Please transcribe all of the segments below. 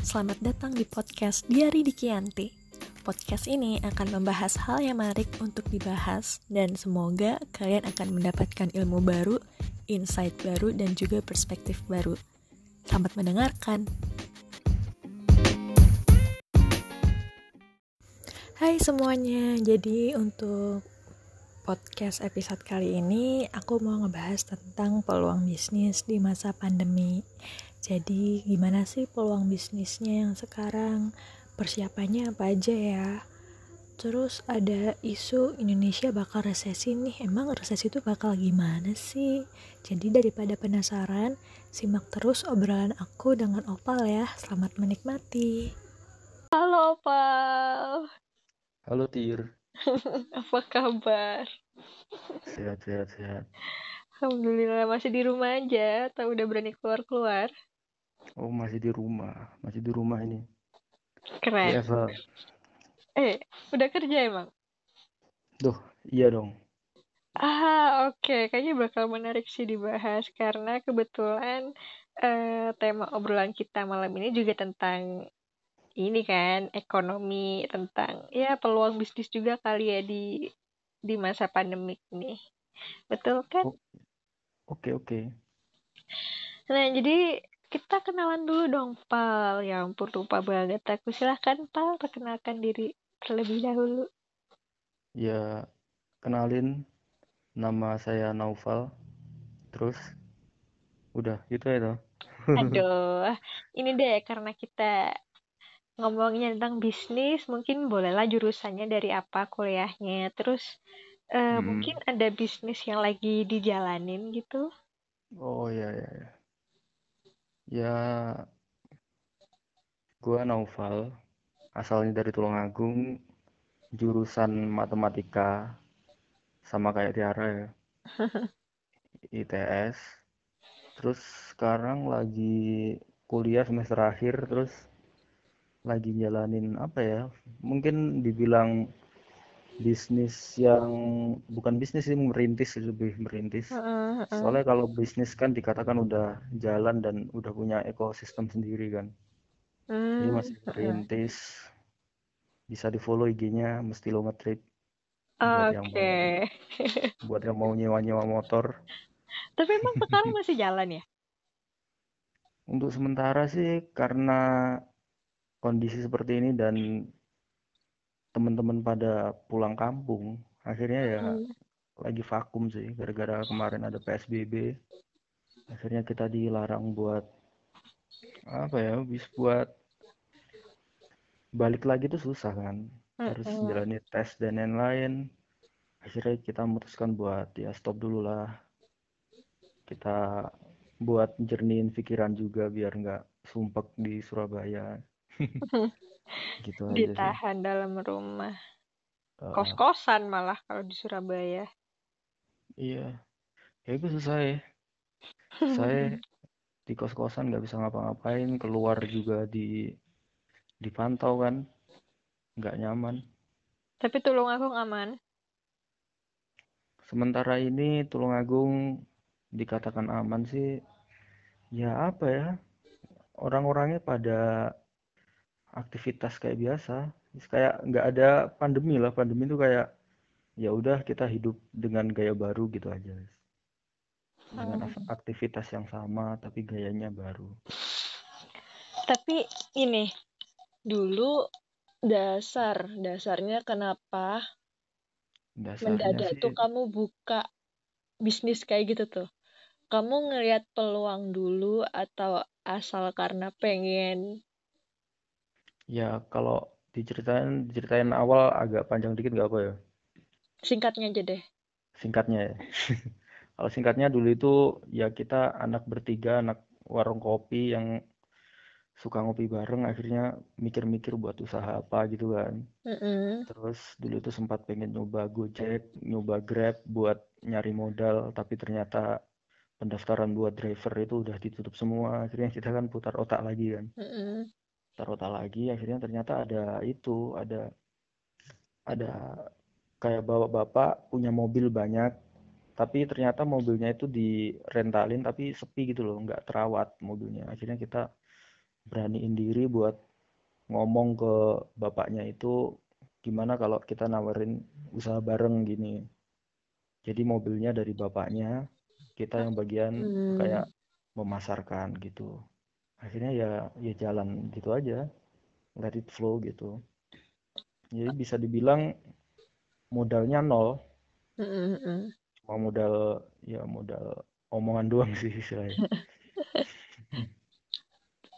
Selamat datang di podcast Diari Dikianti. Podcast ini akan membahas hal yang menarik untuk dibahas dan semoga kalian akan mendapatkan ilmu baru, insight baru, dan juga perspektif baru. Selamat mendengarkan. Hai semuanya, jadi untuk podcast episode kali ini aku mau ngebahas tentang peluang bisnis di masa pandemi. Jadi gimana sih peluang bisnisnya yang sekarang? Persiapannya apa aja ya? Terus ada isu Indonesia bakal resesi nih. Emang resesi itu bakal gimana sih? Jadi daripada penasaran, simak terus obrolan aku dengan Opal ya. Selamat menikmati. Halo Opal. Halo Tir. apa kabar? Sehat, sehat, sehat. Alhamdulillah masih di rumah aja atau udah berani keluar-keluar? Oh, masih di rumah. Masih di rumah ini. Keren. Biasa. Eh, udah kerja emang? Duh, iya dong. Ah, oke. Okay. Kayaknya bakal menarik sih dibahas karena kebetulan eh, tema obrolan kita malam ini juga tentang ini kan ekonomi tentang ya peluang bisnis juga kali ya di di masa pandemik ini. Betul kan? Oh, oke, oke. Nah, jadi kita kenalan dulu dong, Pal. Ya ampun, lupa banget aku. Silahkan, Pal, perkenalkan diri terlebih dahulu. Ya, kenalin. Nama saya Naufal. Terus, udah, gitu ya toh. Aduh, ini deh, karena kita ngomongnya tentang bisnis, mungkin bolehlah jurusannya dari apa kuliahnya. Terus, uh, hmm. mungkin ada bisnis yang lagi dijalanin gitu. Oh, iya, iya, iya. Ya, gua Naufal, asalnya dari Tulungagung, jurusan matematika, sama kayak Tiara ya. ITS. Terus sekarang lagi kuliah semester akhir, terus lagi jalanin apa ya? Mungkin dibilang bisnis yang bukan bisnis sih merintis lebih merintis. Uh, uh. soalnya kalau bisnis kan dikatakan udah jalan dan udah punya ekosistem sendiri kan. Uh, ini masih merintis. Uh. bisa di follow IG-nya mesti lo ngetrip buat yang mau buat yang mau nyewa nyewa motor. Tapi emang sekarang masih jalan ya? Untuk sementara sih karena kondisi seperti ini dan teman-teman pada pulang kampung. Akhirnya ya hmm. lagi vakum sih gara-gara kemarin ada PSBB akhirnya kita dilarang buat apa ya bis buat balik lagi tuh susah kan. Hmm. harus jalani tes dan lain-lain akhirnya kita memutuskan buat ya stop dulu lah. Kita buat jernihin pikiran juga biar nggak sumpek di Surabaya gitu aja ditahan sih. dalam rumah. Uh, kos-kosan malah kalau di Surabaya. Iya. Ya itu susah ya. Saya di kos-kosan nggak bisa ngapa-ngapain keluar juga di dipantau kan. Nggak nyaman. Tapi Tulungagung aman? Sementara ini Tulungagung dikatakan aman sih. Ya apa ya? Orang-orangnya pada aktivitas kayak biasa. Kayak nggak ada pandemi lah. Pandemi itu kayak ya udah kita hidup dengan gaya baru gitu aja dengan hmm. aktivitas yang sama tapi gayanya baru. Tapi ini dulu dasar dasarnya kenapa dasarnya mendadak sih... tuh kamu buka bisnis kayak gitu tuh? Kamu ngelihat peluang dulu atau asal karena pengen Ya, kalau diceritain diceritain awal agak panjang dikit nggak apa ya? Singkatnya aja deh. Singkatnya ya. kalau singkatnya dulu itu ya kita anak bertiga, anak warung kopi yang suka ngopi bareng akhirnya mikir-mikir buat usaha apa gitu kan. Mm -hmm. Terus dulu itu sempat pengen nyoba Gojek, nyoba Grab buat nyari modal tapi ternyata pendaftaran buat driver itu udah ditutup semua. Akhirnya kita kan putar otak lagi kan. Mm -hmm taruh lagi akhirnya ternyata ada itu ada ada kayak bawa bapak punya mobil banyak tapi ternyata mobilnya itu di rentalin tapi sepi gitu loh nggak terawat mobilnya. Akhirnya kita beraniin diri buat ngomong ke bapaknya itu gimana kalau kita nawarin usaha bareng gini? Jadi mobilnya dari bapaknya kita yang bagian Hmm. kayak memasarkan gitu akhirnya ya ya jalan gitu aja let it flow gitu jadi bisa dibilang modalnya nol Mm-mm-mm. cuma modal ya modal omongan doang sih istilahnya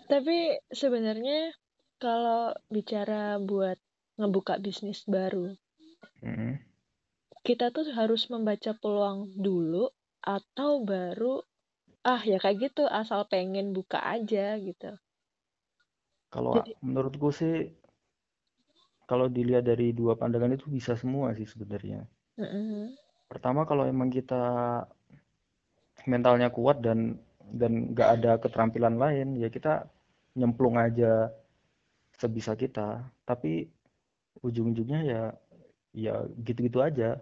Tapi sebenarnya kalau bicara buat ngebuka bisnis baru, Mm-mm. kita tuh harus membaca peluang dulu atau baru ah ya kayak gitu asal pengen buka aja gitu. kalau Jadi menurutku sih kalau dilihat dari dua pandangan itu bisa semua sih sebenarnya mm-mm. pertama kalau emang kita mentalnya kuat dan dan nggak ada keterampilan lain ya kita nyemplung aja sebisa kita tapi ujung-ujungnya ya ya gitu-gitu aja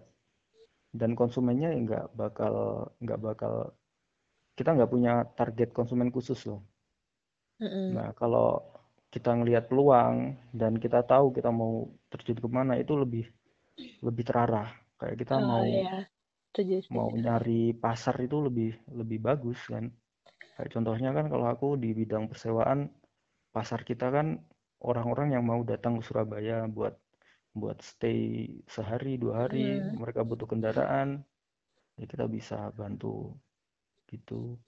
dan konsumennya ya nggak bakal nggak bakal kita nggak punya target konsumen khusus loh. Mm-mm. nah kalau kita ngelihat peluang dan kita tahu kita mau terjun ke mana itu lebih lebih terarah. Kayak kita Oh mau ya, setuju mau nyari pasar itu lebih lebih bagus kan. Kayak contohnya kan kalau aku di bidang persewaan pasar kita kan orang-orang yang mau datang ke Surabaya buat buat stay sehari dua hari Mm. mereka butuh kendaraan ya kita bisa bantu gitu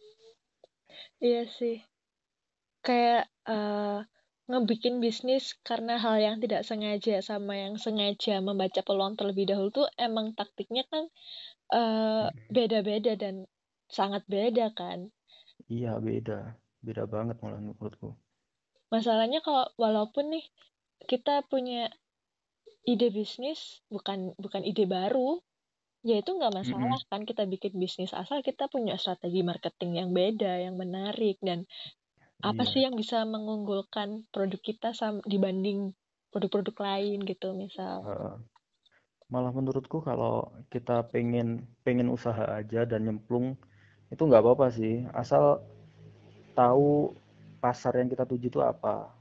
Iya sih, kayak eh, ngebikin bisnis karena hal yang tidak sengaja sama yang sengaja membaca peluang terlebih dahulu tuh emang taktiknya kan eh, Mm. beda-beda dan sangat beda kan. iya beda beda banget malah menurutku Masalahnya kalau walaupun nih kita punya ide bisnis bukan bukan ide baru, ya itu nggak masalah Mm-mm. kan kita bikin bisnis asal kita punya strategi marketing yang beda, yang menarik dan apa iya sih yang bisa mengunggulkan produk kita dibanding produk-produk lain gitu misal. Heeh. malah menurutku kalau kita pengen pengen usaha aja dan nyemplung itu nggak apa-apa sih asal tahu pasar yang kita tuju itu apa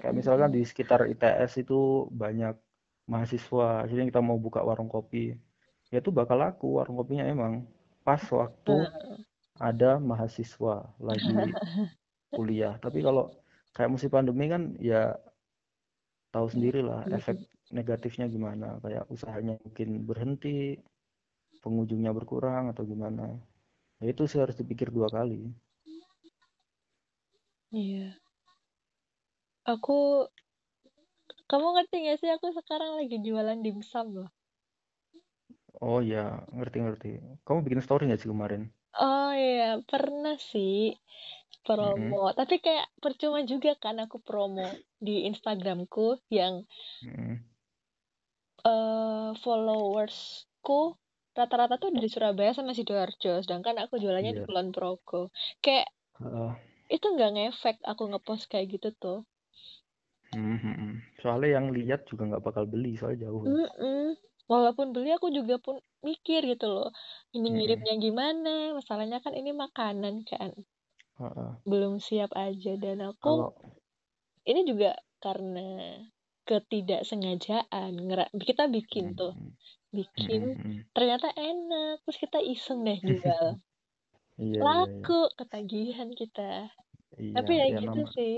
kayak misalkan di sekitar ITS itu banyak mahasiswa akhirnya kita mau buka warung kopi ya itu bakal laku warung kopinya emang. Pas waktu ada mahasiswa lagi kuliah. Tapi kalau kayak musim pandemi kan ya tahu sendiri lah efek negatifnya gimana. Kayak usahanya mungkin berhenti pengunjungnya berkurang atau gimana. Ya itu sih harus dipikir dua kali. Iya. Aku kamu ngerti gak sih? Aku sekarang lagi jualan dimsum loh. Oh ya ngerti-ngerti kamu bikin story nggak sih kemarin Oh iya, pernah sih promo. Tapi kayak percuma juga kan aku promo di Instagramku yang Mm-mm. eh followersku rata-rata tuh dari Surabaya sama Sidoarjo, sedangkan aku jualannya di iya Kulon Progo. Kayak Heeh. itu nggak ngefek aku ngepost kayak gitu tuh. Hmm, hmm, hmm. soalnya yang lihat juga nggak bakal beli soalnya jauh kan Mm-mm. Walaupun beli aku juga pun mikir gitu loh. Ini Mm-mm. ngirimnya gimana? Masalahnya kan ini makanan kan. Belum siap aja dan aku kalau ini juga karena ketidaksengajaan ngera- kita bikin tuh bikin ternyata enak terus kita iseng deh jual iya iya iya laku ketagihan kita iya tapi ya ya gitu sih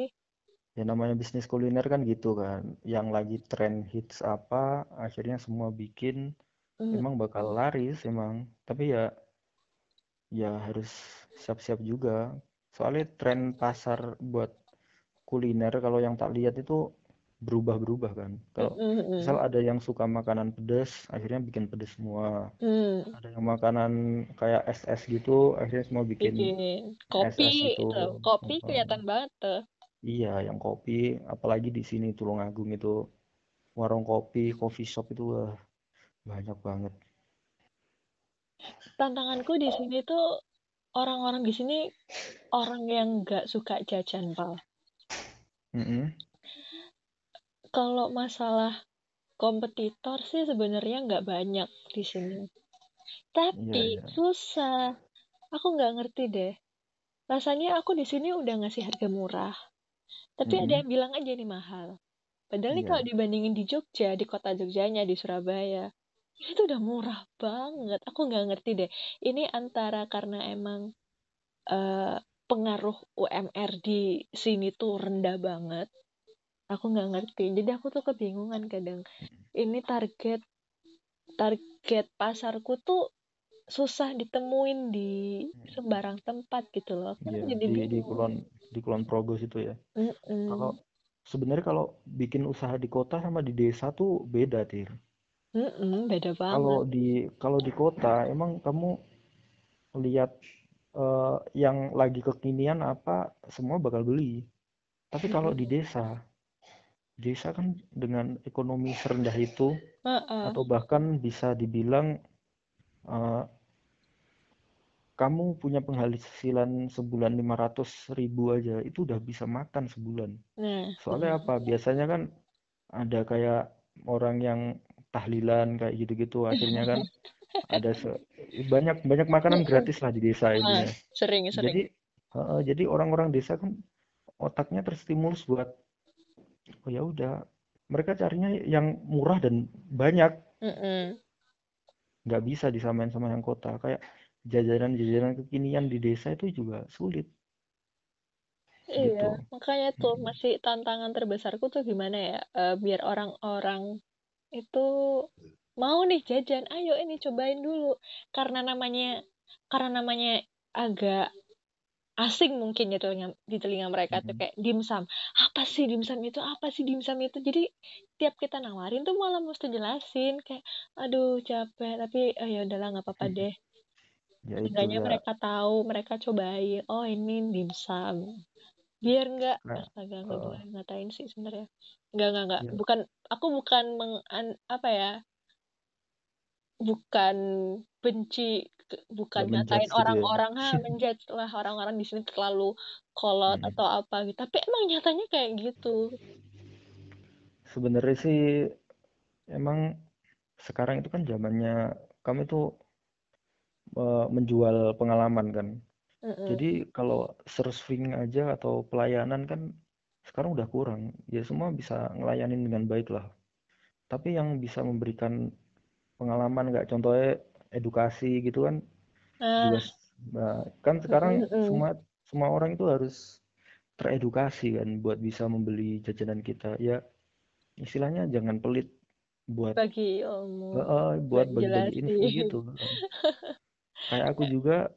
ya namanya bisnis kuliner kan gitu kan. Yang lagi tren hits apa akhirnya semua bikin Mm, emang bakal laris emang. Tapi ya ya harus siap-siap juga. Soalnya tren pasar buat kuliner kalau yang tak lihat itu berubah-berubah kan. Kalau mm, mm, misal ada yang suka makanan pedas akhirnya bikin pedas semua. Mm. ada yang makanan kayak es-es gitu akhirnya semua bikin bikin kopi gitu. Tuh kopi kelihatan banget tuh iya yang kopi apalagi di sini Tulungagung itu. Warung kopi coffee shop itu wah, banyak banget. Tantanganku di sini tuh orang-orang di sini orang yang nggak suka jajan pal. Mm-mm. kalau masalah kompetitor sih sebenarnya nggak banyak di sini. Tapi iya susah. Aku nggak ngerti deh. Rasanya aku di sini udah ngasih harga murah tapi ada Mm-mm. yang bilang aja nih mahal. Padahal nih Iya. kalau dibandingin di Jogja di kota Jogjanya di Surabaya itu udah murah banget. Aku nggak ngerti deh. Ini antara karena emang eh, pengaruh UMR di sini tuh rendah banget. Aku nggak ngerti. Jadi aku tuh kebingungan kadang. Ini target target pasarku tuh susah ditemuin di sembarang tempat gitu loh. Aku Iya, jadi di di Kulon di Kulon Progo situ ya. Mm-mm. Kalau sebenarnya kalau bikin usaha di kota sama di desa tuh beda, Tir. Mm-mm, beda Kalau banget di kalau di kota emang kamu lihat eh, yang lagi kekinian apa semua bakal beli. Tapi kalau di desa, desa kan dengan ekonomi serendah itu Heeh. atau bahkan bisa dibilang eh, kamu punya penghasilan sebulan 500 ribu aja itu udah bisa makan sebulan. nah Soalnya apa? Biasanya kan ada kayak orang yang tahlilan kayak gitu-gitu akhirnya kan ada se- banyak banyak makanan gratis lah di desa Ah, intinya. sering sering Jadi heeh, jadi orang-orang desa kan otaknya terstimulus buat oh ya udah mereka carinya yang murah dan banyak nggak bisa disamain sama yang kota kayak jajanan-jajanan kekinian di desa itu juga sulit gitu Iya, makanya tuh masih tantangan terbesarku tuh gimana ya, eh, biar orang-orang itu mau nih jajan, ayo ini cobain dulu. Karena namanya, karena namanya agak asing mungkin ya telinga, di telinga mereka tuh Mm-mm. kayak dimsum. Apa sih dimsum itu? Apa sih dimsum itu? Jadi tiap kita nawarin tuh malah mesti jelasin kayak, aduh capek, tapi oh, ya udahlah nggak apa-apa deh. Ya Seenggaknya ya. mereka tahu, mereka cobain. Oh ini dimsum. Biar nggak kayak astaga nggak eh, boleh ngatain sih sebenarnya. Nggak nggak nggak. Ya bukan aku bukan meng an- apa ya bukan benci bukan ngatain gitu ya. orang-orang ha menjudge lah orang-orang di sini terlalu kolot Mm-mm. atau apa gitu. Tapi emang nyatanya kayak gitu. Sebenarnya sih emang sekarang itu kan zamannya kami tuh eh, menjual pengalaman kan. Jadi kalau surfing aja atau pelayanan kan sekarang udah kurang. Ya semua bisa ngelayanin dengan baik lah. Tapi yang bisa memberikan pengalaman nggak contohnya edukasi gitu kan nah juga nah, kan sekarang mm-mm. semua semua orang itu harus teredukasi kan buat bisa membeli jajanan kita. Ya istilahnya jangan pelit buat bagi ilmu. Eh, eh, buat bagi-bagi info gitu kayak aku juga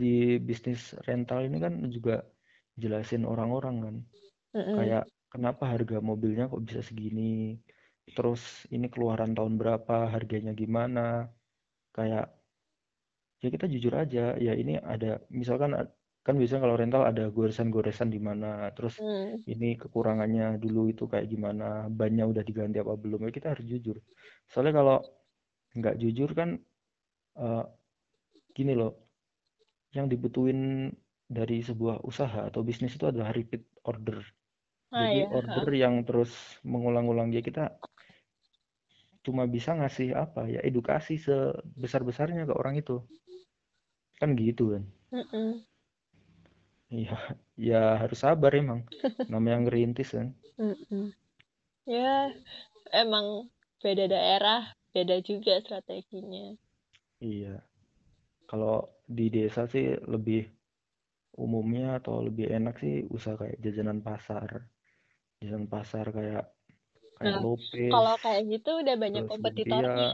di bisnis rental ini kan juga jelasin orang-orang kan. Mm-mm. kayak kenapa harga mobilnya kok bisa segini? Terus ini keluaran tahun berapa? Harganya gimana? Kayak ya kita jujur aja ya ini ada misalkan kan biasanya kalau rental ada goresan-goresan di mana terus Mm. ini kekurangannya dulu itu kayak gimana bannya udah diganti apa belum ya kita harus jujur. Soalnya kalau nggak jujur kan eh, gini loh yang dibutuhin dari sebuah usaha atau bisnis itu adalah repeat order ah jadi ya order yang terus mengulang-ulang ya kita cuma bisa ngasih apa ya edukasi sebesar-besarnya ke orang itu kan gitu kan. Iya, ya harus sabar emang. Namanya ngerintis kan. Mm-mm. ya emang beda daerah beda juga strateginya Iya. Kalau di desa sih lebih umumnya atau lebih enak sih usaha kayak jajanan pasar. Jajanan pasar kayak kayak Nah, Lopez, kalau kayak gitu udah banyak kompetitornya.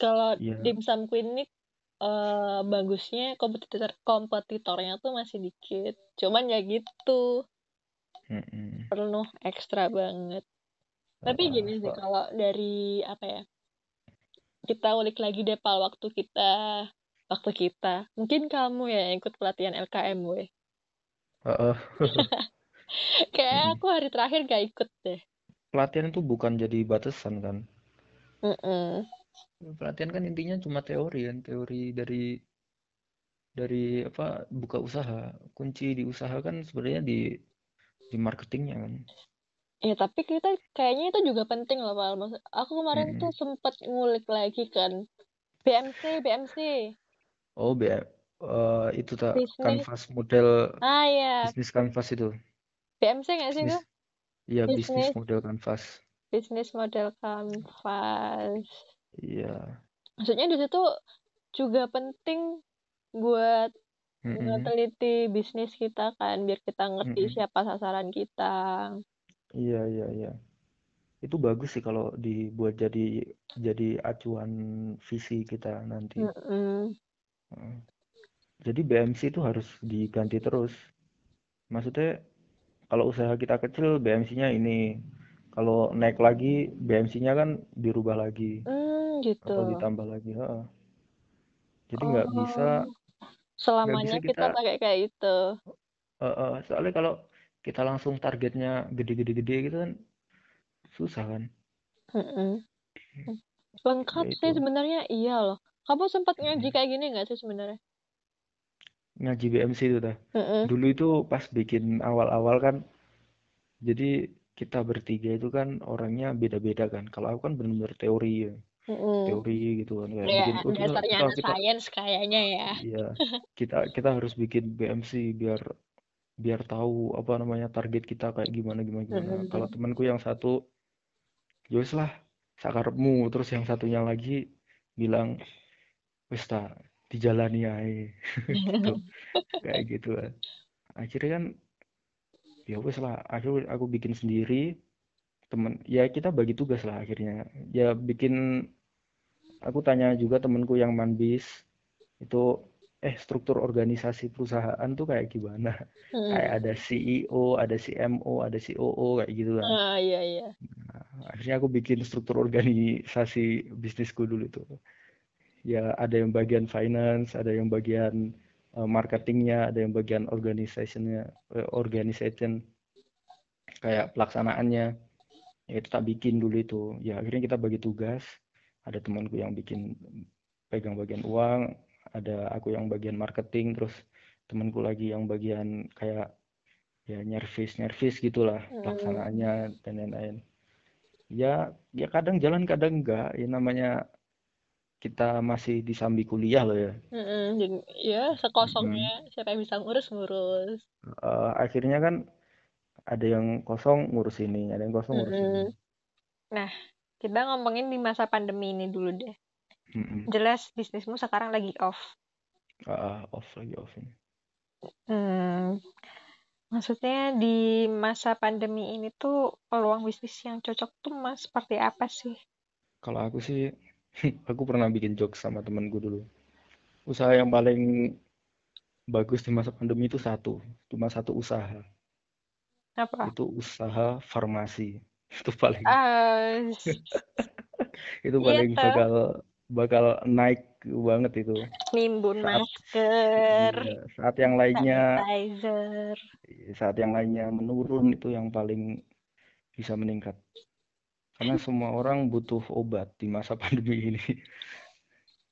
Kalau Iya. dimsum queen ini eh, bagusnya kompetitor kompetitornya tuh masih dikit. Cuman ya gitu, Mm-mm. penuh ekstra banget. Tapi gini sih kalau dari apa ya? Kita ulik lagi deh pal waktu kita waktu kita. Mungkin kamu ya yang ikut pelatihan LKM gue. heeh. Kayak Mm-mm. aku hari terakhir gak ikut deh. Pelatihan itu bukan jadi batasan kan. Mm-mm. Pelatihan kan intinya cuma teori kan, teori dari dari apa buka usaha. Kunci di usaha kan sebenarnya di di marketingnya kan. Ya tapi kita kayaknya itu juga penting loh Pal. Maksud- Aku kemarin Mm-mm. tuh sempet ngulik lagi kan. BMC, BMC. Oh, B- eh, itu tak Bisnis. kanvas model Ah ya, bisnis kanvas itu. BMC nggak sih itu? Iya bisnis Bisnis. model kanvas. Bisnis model kanvas. Iya. Maksudnya di situ juga penting buat Mm-mm. teliti bisnis kita kan, biar kita ngerti Mm-mm. siapa sasaran kita. Iya, iya, iya. Itu bagus sih kalau dibuat jadi jadi acuan visi kita nanti. Mm-mm. Heeh. Jadi BMC itu harus diganti terus. Maksudnya kalau usaha kita kecil BMC-nya ini. Kalau naik lagi BMC-nya kan dirubah lagi Hmm, gitu. atau ditambah lagi. Heeh. Jadi nggak bisa Oh, selamanya bisa kita kita- pakai kayak itu. eh, eh, soalnya kalau kita langsung targetnya gede-gede-gede gitu kan susah kan. Mm-mm. Lengkap Ya sih sebenarnya iya loh. Kamu sempat ngaji Mm-mm. kayak gini nggak sih sebenarnya? Ngaji BMC itu dah. Mm-mm. Dulu itu pas bikin awal-awal kan, jadi kita bertiga itu kan orangnya beda-beda kan. Kalau aku kan benar-benar teori ya, Mm-mm. teori gitu kan kayak Ya, bikin, "Oh, dasarnya kita, anak kita, kayaknya ya. iya, kita, kita harus bikin BMC biar, biar tahu apa namanya target kita kayak gimana gimana gimana. Mm-mm. Kalau temanku yang satu, ya wis lah, sakarepmu. Terus yang satunya lagi bilang, wis tak dijalani aja, gitu, kayak gitu kan. Akhirnya kan ya wes lah akhirnya aku bikin sendiri temen ya kita bagi tugas lah akhirnya ya bikin aku tanya juga temenku yang manbis itu eh struktur organisasi perusahaan tuh kayak gimana? Mm. kayak ada CEO ada CMO ada COO kayak gitu kan. Ah, iya iya. Nah, akhirnya aku bikin struktur organisasi bisnisku dulu tuh. Ya ada yang bagian finance ada yang bagian uh, marketingnya ada yang bagian organizationnya eh, organization kayak pelaksanaannya. Ya itu tak bikin dulu itu. Ya akhirnya kita bagi tugas. Ada temanku yang bikin pegang bagian uang ada aku yang bagian marketing terus temanku lagi yang bagian kayak ya nyervis nyervis gitulah Hmm. pelaksanaannya dan lain-lain ya ya kadang jalan kadang enggak ya namanya kita masih disambi kuliah loh ya Mm-mm. Jadi, ya sekosongnya siapa yang bisa ngurus ngurus. Eh, akhirnya kan ada yang kosong ngurus ini ada yang kosong ngurus ini Mm-mm. Nah, kita ngomongin di masa pandemi ini dulu deh. Mm-mm. Jelas bisnismu sekarang lagi off. Ah, off lagi off ini Hmm, maksudnya di masa pandemi ini tuh peluang bisnis yang cocok tuh mas seperti apa sih? Kalau aku sih, aku pernah bikin jokes sama temenku dulu. Usaha yang paling bagus di masa pandemi itu satu, cuma satu usaha. Apa? Itu usaha farmasi. Itu paling, Ah, itu iya paling tuh. bakal bakal naik banget itu. nimbun Saat, masker, iya, saat yang lainnya, sanitizer. saat yang lainnya menurun itu yang paling bisa meningkat. Karena semua orang butuh obat di masa pandemi ini.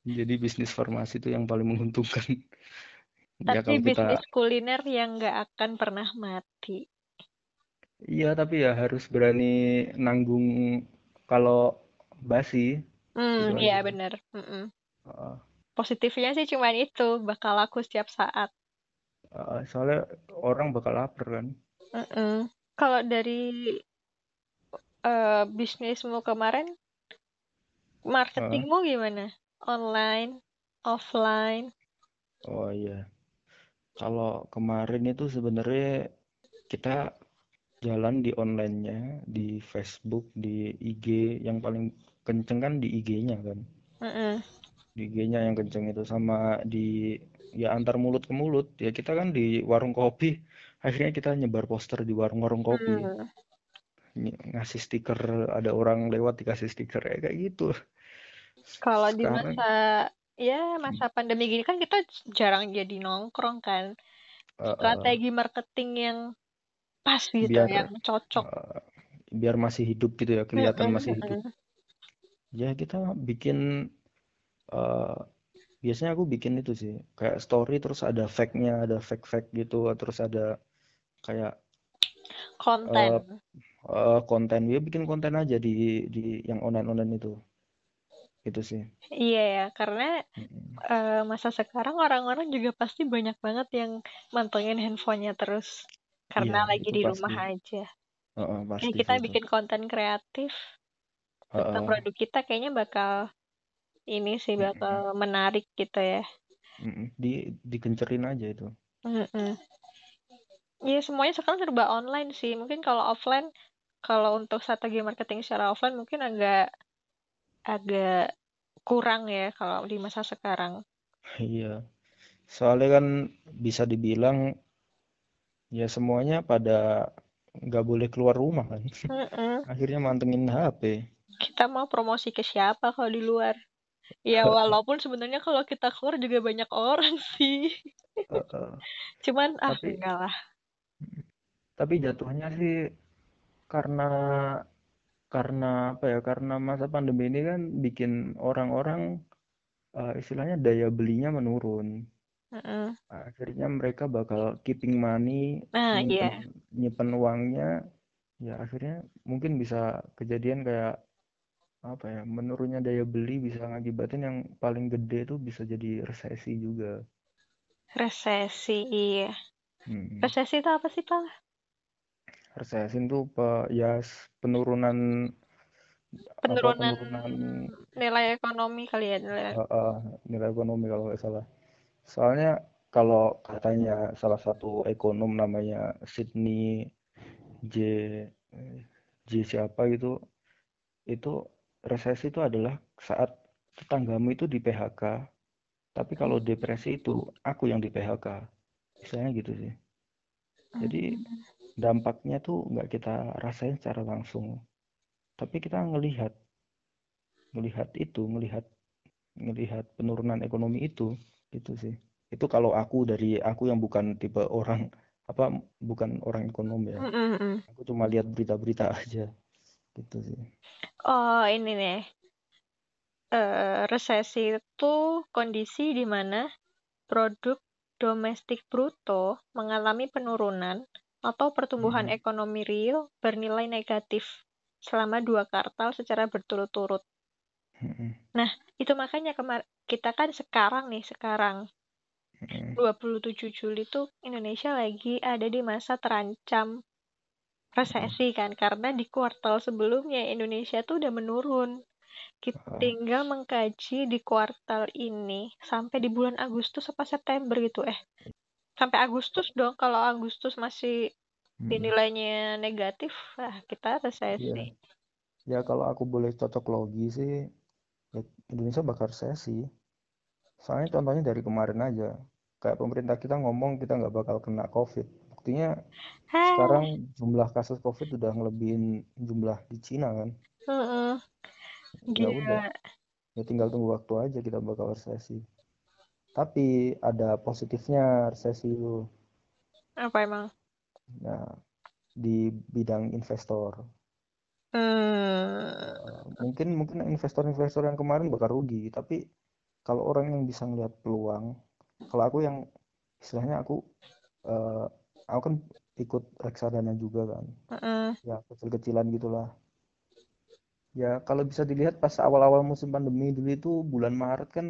Jadi bisnis farmasi itu yang paling menguntungkan. Ya Tapi kalau kita bisnis kuliner yang nggak akan pernah mati. Iya, tapi ya harus berani nanggung kalau basi Hmm, gitu iya aja. bener. Mm-mm. Heeh. Positifnya sih cuman itu, bakal laku setiap saat. Heeh, soalnya orang bakal lapar kan. Mm-mm. Kalau dari eh, bisnismu kemarin, marketingmu gimana? Online, offline? Oh iya, kalau kemarin itu sebenarnya kita jalan di online-nya, di Facebook, di IG, yang paling kenceng kan di IG-nya kan. Mm-mm. Di IG-nya yang kenceng itu sama di ya antar mulut ke mulut. Ya kita kan di warung kopi, akhirnya kita nyebar poster di warung-warung kopi. Ny- ngasih stiker ada orang lewat dikasih stiker ya kayak gitu Kalau di masa ya masa pandemi gini kan kita jarang jadi nongkrong kan. eh, eh, Strategi marketing yang pas gitu, biar yang cocok. eh, biar masih hidup gitu ya kelihatan masih hidup. Ya kita bikin eh, biasanya aku bikin itu sih kayak story terus ada fact-nya ada fact-fact gitu terus ada kayak Konten. eh, konten ya bikin konten aja di di yang online-online itu Itu sih. Iya ya, karena Mm-mm. eh, masa sekarang orang-orang juga pasti banyak banget yang mantengin handphonenya terus karena Iya, lagi di pasti. rumah aja. Heeh, Kayak pasti kita itu. bikin konten kreatif tentang Heeh. produk kita kayaknya bakal ini sih Mm-mm. bakal menarik gitu ya. Mm-mm. Di digencerin aja itu. Mm-mm. Iya semuanya sekarang serba online sih. Mungkin kalau offline, kalau untuk strategi marketing secara offline mungkin agak agak kurang ya kalau di masa sekarang. Iya. Soalnya kan bisa dibilang ya semuanya pada nggak boleh keluar rumah kan. Mm-mm. Akhirnya mantengin HP. Kita mau promosi ke siapa kalau di luar? Ya walaupun sebenarnya kalau kita keluar juga banyak orang sih. Heeh. Cuman ah Tapi enggak lah. tapi jatuhnya sih karena karena apa ya? Karena masa pandemi ini kan bikin orang-orang eh, istilahnya daya belinya menurun. Mm-mm. Akhirnya mereka bakal keeping money, Nah nyimpen iya, nyimpen uangnya. Ya akhirnya mungkin bisa kejadian kayak apa ya? Menurunnya daya beli bisa ngakibatin yang paling gede tuh bisa jadi resesi juga. resesi iya. Hmm. Resesi itu apa sih, Pak? Resesi itu pe- ya s- penurunan apa Penurunan penurunan nilai ekonomi kali ya, nilai. eh, eh, nilai ekonomi kalau nggak salah. Soalnya kalau katanya salah satu ekonom namanya Sydney J eh, J siapa gitu, itu resesi itu adalah saat tetanggamu itu di PHK, tapi kalau depresi itu aku yang di PHK. Misalnya gitu sih. Jadi dampaknya tuh nggak kita rasain secara langsung, tapi kita ngelihat, ngelihat itu, ngelihat, ngelihat penurunan ekonomi itu, gitu sih. Itu kalau aku dari aku yang bukan tipe orang apa, bukan orang ekonom ya. Aku cuma lihat berita-berita aja, gitu sih. Oh, ini nih. Eh, resesi itu kondisi di mana produk domestik bruto mengalami penurunan atau pertumbuhan Mm-mm. ekonomi real bernilai negatif selama dua kuartal secara berturut-turut. Mm-mm. Nah, itu makanya kemar kita kan sekarang nih, sekarang Mm-mm. 27 Juli tuh Indonesia lagi ada di masa terancam resesi kan karena di kuartal sebelumnya Indonesia tuh udah menurun. Kita tinggal mengkaji di kuartal ini sampai di bulan Agustus apa September gitu eh. Sampai Agustus dong kalau Agustus masih mm-mm. dinilainya negatif, ah kita resesi. Ya kalau aku boleh cocok logi sih, ya Indonesia bakal resesi. Soalnya contohnya dari kemarin aja, kayak pemerintah kita ngomong kita nggak bakal kena COVID. Buktinya Hah, sekarang jumlah kasus COVID udah ngelebihin jumlah di Cina kan. heeh. Ya udah, ya tinggal tunggu waktu aja kita bakal resesi. Tapi ada positifnya resesi itu. Apa emang? Nah, di bidang investor. Hmm. Eh, mungkin mungkin investor-investor yang kemarin bakal rugi, tapi kalau orang yang bisa ngeliat peluang, kalau aku yang istilahnya aku eh, aku kan ikut reksadana juga kan, heeh. ya kecil-kecilan gitulah. Ya kalau bisa dilihat pas awal-awal musim pandemi dulu itu bulan Maret kan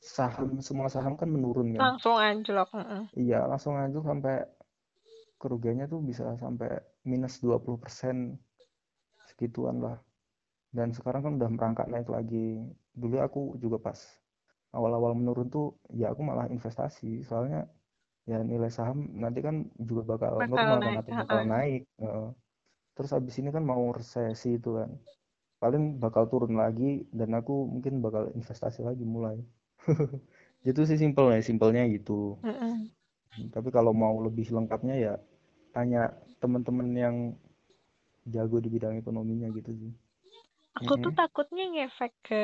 saham semua saham kan menurun kan. Langsung anjlok. heeh. Iya langsung aja sampai kerugiannya tuh bisa sampai minus 20% segituan lah. Dan sekarang kan udah merangkak naik lagi. Dulu aku juga pas awal-awal menurun tuh ya aku malah investasi. Soalnya ya nilai saham nanti kan juga bakal Bakal normal kan naik. atau bakal naik. Terus habis ini kan mau resesi itu kan. Paling bakal turun lagi dan aku mungkin bakal investasi lagi mulai. Itu sih simpel ya, simpelnya gitu. Heeh. Tapi kalau mau lebih lengkapnya ya tanya teman-teman yang jago di bidang ekonominya gitu sih. Aku tuh takutnya ngefek ke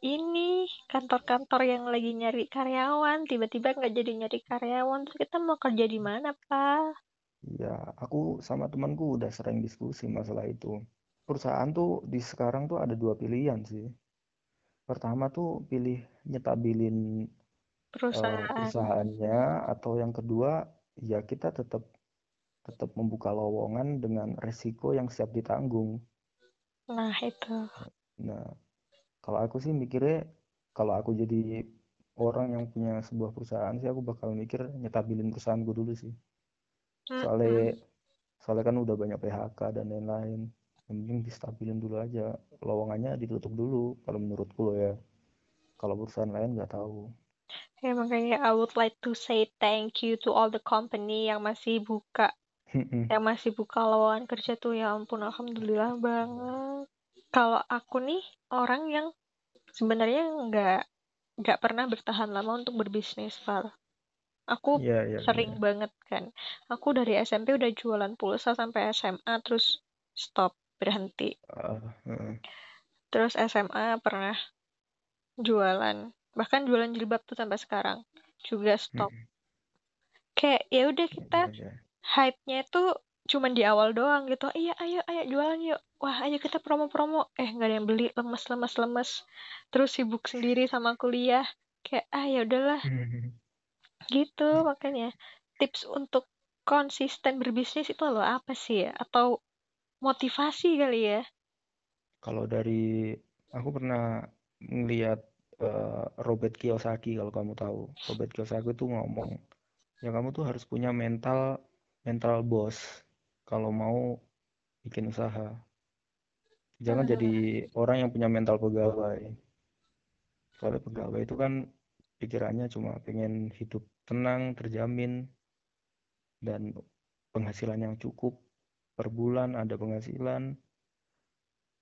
ini kantor-kantor yang lagi nyari karyawan, tiba-tiba nggak jadi nyari karyawan, terus kita mau kerja di mana, Pak? Ya, aku sama temanku udah sering diskusi masalah itu. Perusahaan tuh di sekarang tuh ada dua pilihan sih. Pertama tuh pilih nyetabilin eh, Perusahaan. perusahaannya atau yang kedua ya kita tetap tetap membuka lowongan dengan resiko yang siap ditanggung. Nah, itu. Nah, Kalau aku sih mikirnya kalau aku jadi orang yang punya sebuah perusahaan sih aku bakal mikir nyetabilin perusahaanku dulu sih. Soalnya soalnya kan udah banyak PHK dan lain-lain. Yang penting distabilin dulu aja. Lowongannya ditutup dulu kalau menurutku loh ya. Kalau perusahaan lain nggak tahu. Ya makanya I would like to say thank you to all the company yang masih buka yang masih buka lowongan kerja tuh ya ampun alhamdulillah banget kalau aku nih orang yang sebenarnya nggak nggak pernah bertahan lama untuk berbisnis Val aku Iya, iya, sering bener. banget kan aku dari SMP udah jualan pulsa sampai SMA terus stop berhenti Ah, heeh. terus SMA pernah jualan bahkan jualan jilbab tuh sampai sekarang juga stop Mm-mm. kayak ya udah kita Iya, iya. hype-nya itu cuman di awal doang gitu. Iya ayo ayo jualan yuk. Wah ayo kita promo-promo. Eh nggak ada yang beli lemes lemes lemes. Terus sibuk sendiri sama kuliah. Kayak ah ya udahlah. Gitu makanya. Tips untuk konsisten berbisnis itu lo apa sih ya? Atau motivasi kali ya? Kalau dari aku pernah ngeliat eh, Robert Kiyosaki kalau kamu tahu. Robert Kiyosaki tuh ngomong, ya kamu tuh harus punya mental mental bos kalau mau bikin usaha. Jangan Hmm, jadi orang yang punya mental pegawai. Soalnya pegawai itu kan pikirannya cuma pengen hidup tenang, terjamin, dan penghasilan yang cukup per bulan ada penghasilan.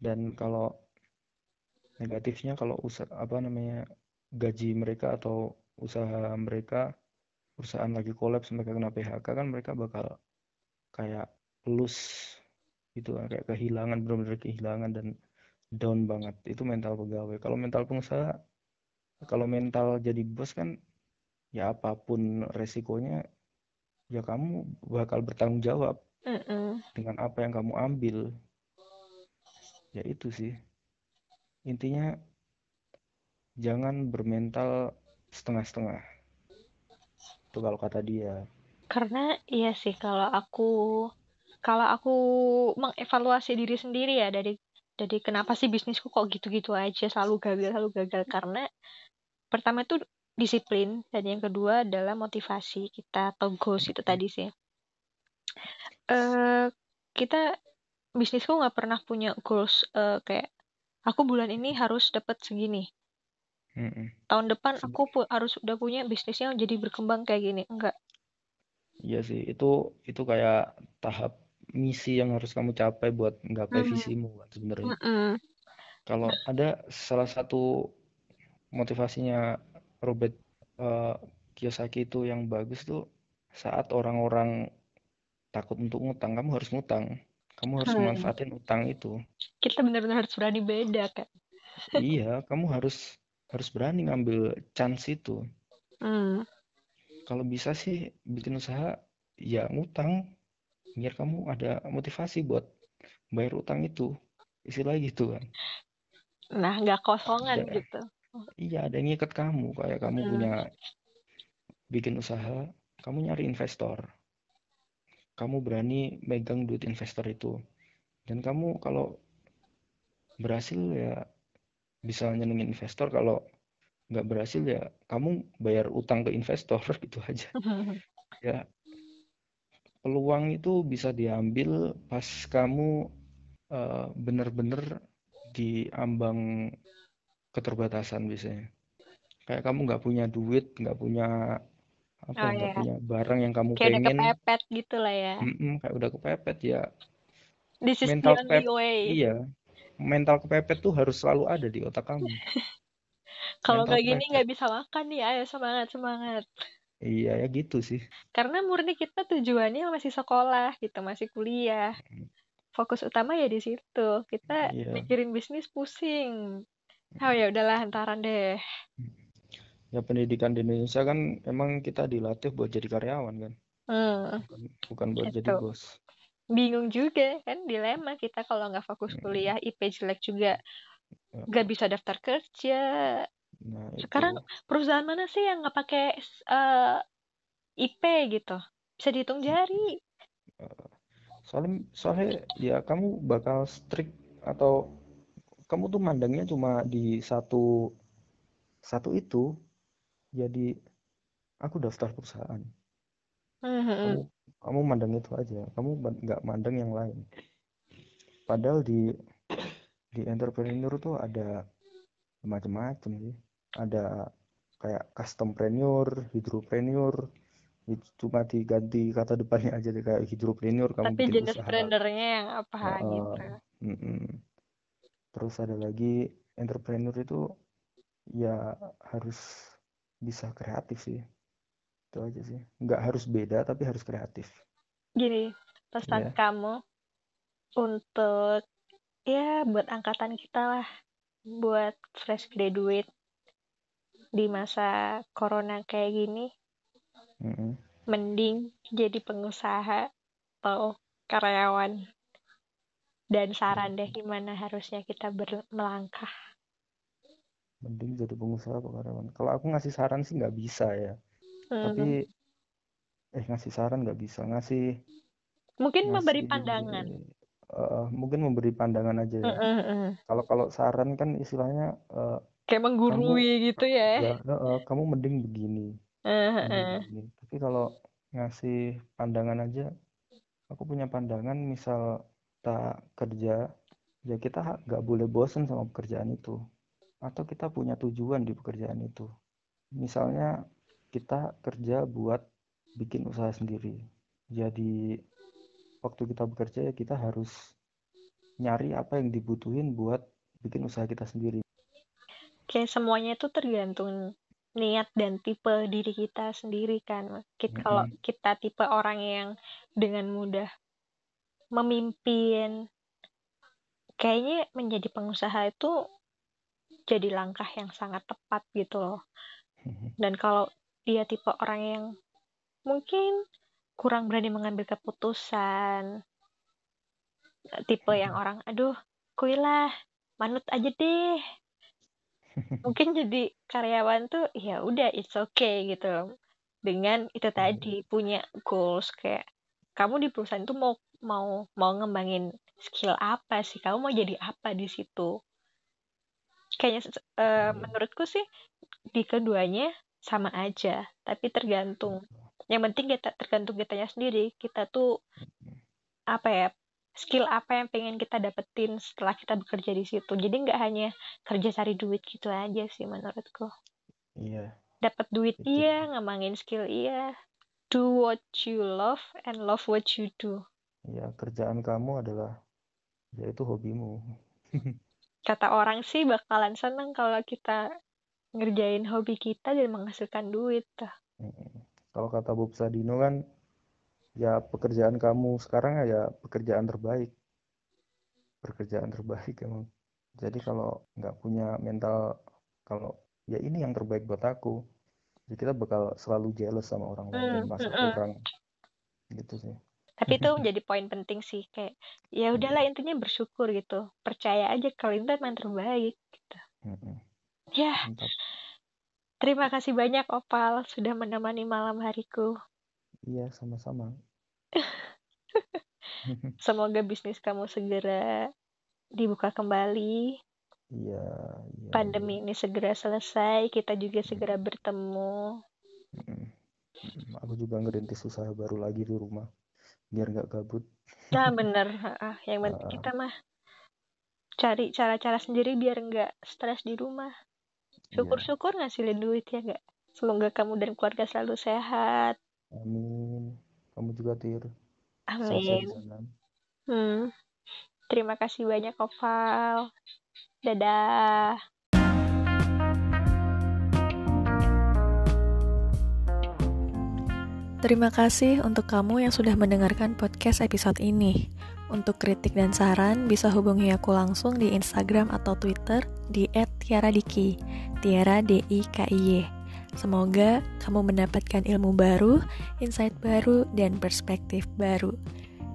Dan kalau negatifnya kalau usaha apa namanya gaji mereka atau usaha mereka perusahaan lagi kolaps mereka kena PHK kan mereka bakal kayak lose gitu kan kayak kehilangan benar-benar kehilangan dan down banget. Itu mental pegawai. Kalau mental pengusaha kalau mental jadi bos kan ya apa pun resikonya ya kamu bakal bertanggung jawab mm-mm. dengan apa yang kamu ambil. Ya itu sih. Intinya jangan bermental setengah-setengah. Itu kalau kata dia. Karena iya sih kalau aku kalau aku mengevaluasi diri sendiri ya dari dari kenapa sih bisnisku kok gitu-gitu aja selalu gagal selalu gagal. Karena pertama itu disiplin dan yang kedua adalah motivasi kita atau goals itu tadi sih. Eh kita bisnisku nggak pernah punya goals eh, kayak aku bulan ini harus dapat segini. Tahun depan aku pu- harus udah punya bisnisnya jadi berkembang kayak gini. Enggak. Iya sih, itu itu kayak tahap misi yang harus kamu capai buat menggapai Hmm, visimu kan sebenarnya. Kalau ada salah satu motivasinya Robert eh, Kiyosaki itu yang bagus tuh saat orang-orang takut untuk ngutang, kamu harus ngutang. Kamu harus Hmm. memanfaatin utang itu. kita benar-benar harus berani beda kan Iya, kamu harus harus berani ngambil chance itu. Hmm. Kalau bisa sih bikin usaha ya ngutang biar kamu ada motivasi buat bayar utang itu. Istilah gitu kan. nah nggak kosongan Ada, gitu iya ada yang ngikat kamu kayak kamu Hmm. punya bikin usaha, kamu nyari investor. Kamu berani megang duit investor itu. Dan kamu kalau berhasil ya bisa nyenengin investor, kalau nggak berhasil ya kamu bayar utang ke investor gitu aja. Ya peluang itu bisa diambil pas kamu eh, bener-bener di ambang keterbatasan biasanya. Kayak kamu nggak punya duit, nggak punya apa, oh nggak ya punya barang yang kamu kayak udah pengen, kepepet gitu lah ya mm-mm, kayak udah kepepet ya. this is the Mental only kepep, way iya, mental kepepet tuh harus selalu ada di otak kamu. kalau nggak gini nggak bisa makan nih ayo semangat semangat iya ya gitu sih. karena murni kita tujuannya masih sekolah gitu masih kuliah. Fokus utama ya di situ. Kita Iya, mikirin bisnis pusing. Oh ya udahlah antaran deh. Ya pendidikan di Indonesia kan emang kita dilatih buat jadi karyawan kan, hmm, bukan bukan buat jadi itu bos. bingung juga kan dilema kita kalau nggak fokus Mm, kuliah IP jelek juga. Ya, nggak bisa daftar kerja Nah sekarang itu, perusahaan mana sih yang nggak pakai eh, IP gitu? Bisa dihitung jari. Eh, soalnya soalnya ya kamu bakal strict atau kamu tuh mandangnya cuma di satu satu itu jadi aku daftar perusahaan. Mhm. kamu kamu mandang itu aja. Kamu nggak mandang yang lain. Padahal di di entrepreneur tuh ada macam-macam sih ada kayak custompreneur hidropreneur itu cuma diganti kata depannya aja deh kayak hidropreneur kamu Tapi jenis prenernya yang apa Heeh. gitu. Mm-mm. terus ada lagi entrepreneur itu ya harus bisa kreatif sih itu aja sih nggak harus beda tapi harus kreatif Gini, pesan Iya. kamu untuk ya buat angkatan kita lah, buat fresh graduate di masa corona kayak gini, Mm-mm. mending jadi pengusaha atau karyawan. Dan saran deh gimana harusnya kita ber- melangkah. mending jadi pengusaha apa karyawan kalau aku ngasih saran sih nggak bisa ya Hmm. tapi eh ngasih saran nggak bisa ngasih Mungkin memberi ngasih pandangan. eh, mungkin memberi pandangan aja ya kalau kalau saran kan istilahnya eh, Kayak menggurui gitu ya. ya eh, kamu mending begini. Mending eh. begini. Tapi kalau ngasih pandangan aja aku punya pandangan misal tak kerja ya kita nggak boleh bosen sama pekerjaan itu. Atau kita punya tujuan di pekerjaan itu. Misalnya kita kerja buat bikin usaha sendiri. Jadi waktu kita bekerja ya kita harus nyari apa yang dibutuhin buat bikin usaha kita sendiri Kayak semuanya itu tergantung niat dan tipe diri kita sendiri kan. Kita, kalau Mm-mm. kita tipe orang yang dengan mudah memimpin, kayaknya menjadi pengusaha itu jadi langkah yang sangat tepat gitu loh. Dan kalau dia tipe orang yang mungkin kurang berani mengambil keputusan, tipe yang orang, aduh, kuilah, manut aja deh. Mungkin jadi karyawan tuh ya udah it's okay gitu loh. Dengan itu tadi punya goals kayak kamu di perusahaan itu mau mau mau ngembangin skill apa sih? Kamu mau jadi apa di situ? Kayaknya eh, menurutku sih di keduanya sama aja, tapi tergantung. Yang penting kita tergantung kitanya sendiri. Kita tuh apa ya skill apa yang pengen kita dapetin setelah kita bekerja di situ. Jadi nggak hanya kerja cari duit gitu aja sih menurutku. iya Dapat duit Itu. iya, ngembangin skill iya. Do what you love and love what you do. ya kerjaan kamu adalah yaitu hobimu Kata orang sih bakalan seneng kalau kita ngerjain hobi kita dan menghasilkan duit. Kalau kata Bob Sadino kan, ya pekerjaan kamu sekarang ya pekerjaan terbaik. Pekerjaan terbaik emang. Jadi kalau nggak punya mental, kalau ya ini yang terbaik buat aku, ya kita bakal selalu jealous sama orang lain dan Hmm, merasa mm-mm. kurang. Gitu sih. Tapi itu menjadi poin penting sih kayak ya udahlah intinya bersyukur gitu. Percaya aja kalau itu emang terbaik gitu. Mm-mm. Ya, Mantap. terima kasih banyak Opal sudah menemani malam hariku. Iya, sama-sama. Semoga bisnis kamu segera dibuka kembali. Iya, iya, Pandemi ini segera selesai, kita juga segera bertemu. iya. Mm-mm. Mm-mm. Aku juga ngerintis usaha baru lagi di rumah, biar nggak gabut. Nah, bener. Ah, yang penting Ah. kita mah cari cara-cara sendiri biar nggak stres di rumah. Iya, Syukur-syukur ngasilin duit ya nggak? Semoga kamu dan keluarga selalu sehat. Amin. Kamu juga, Tir. Amin. Hmm. Terima kasih banyak, Oval. Dadah. Terima kasih untuk kamu yang sudah mendengarkan podcast episode ini. Untuk kritik dan saran, bisa hubungi aku langsung di Instagram atau Twitter di @tiaradiki, Tiara D I K I Y. Semoga kamu mendapatkan ilmu baru, insight baru, dan perspektif baru.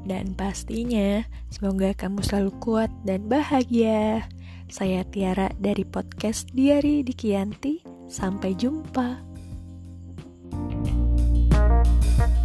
Dan pastinya, semoga kamu selalu kuat dan bahagia. Saya Tiara dari podcast Diari Dikianti. Sampai jumpa. thank you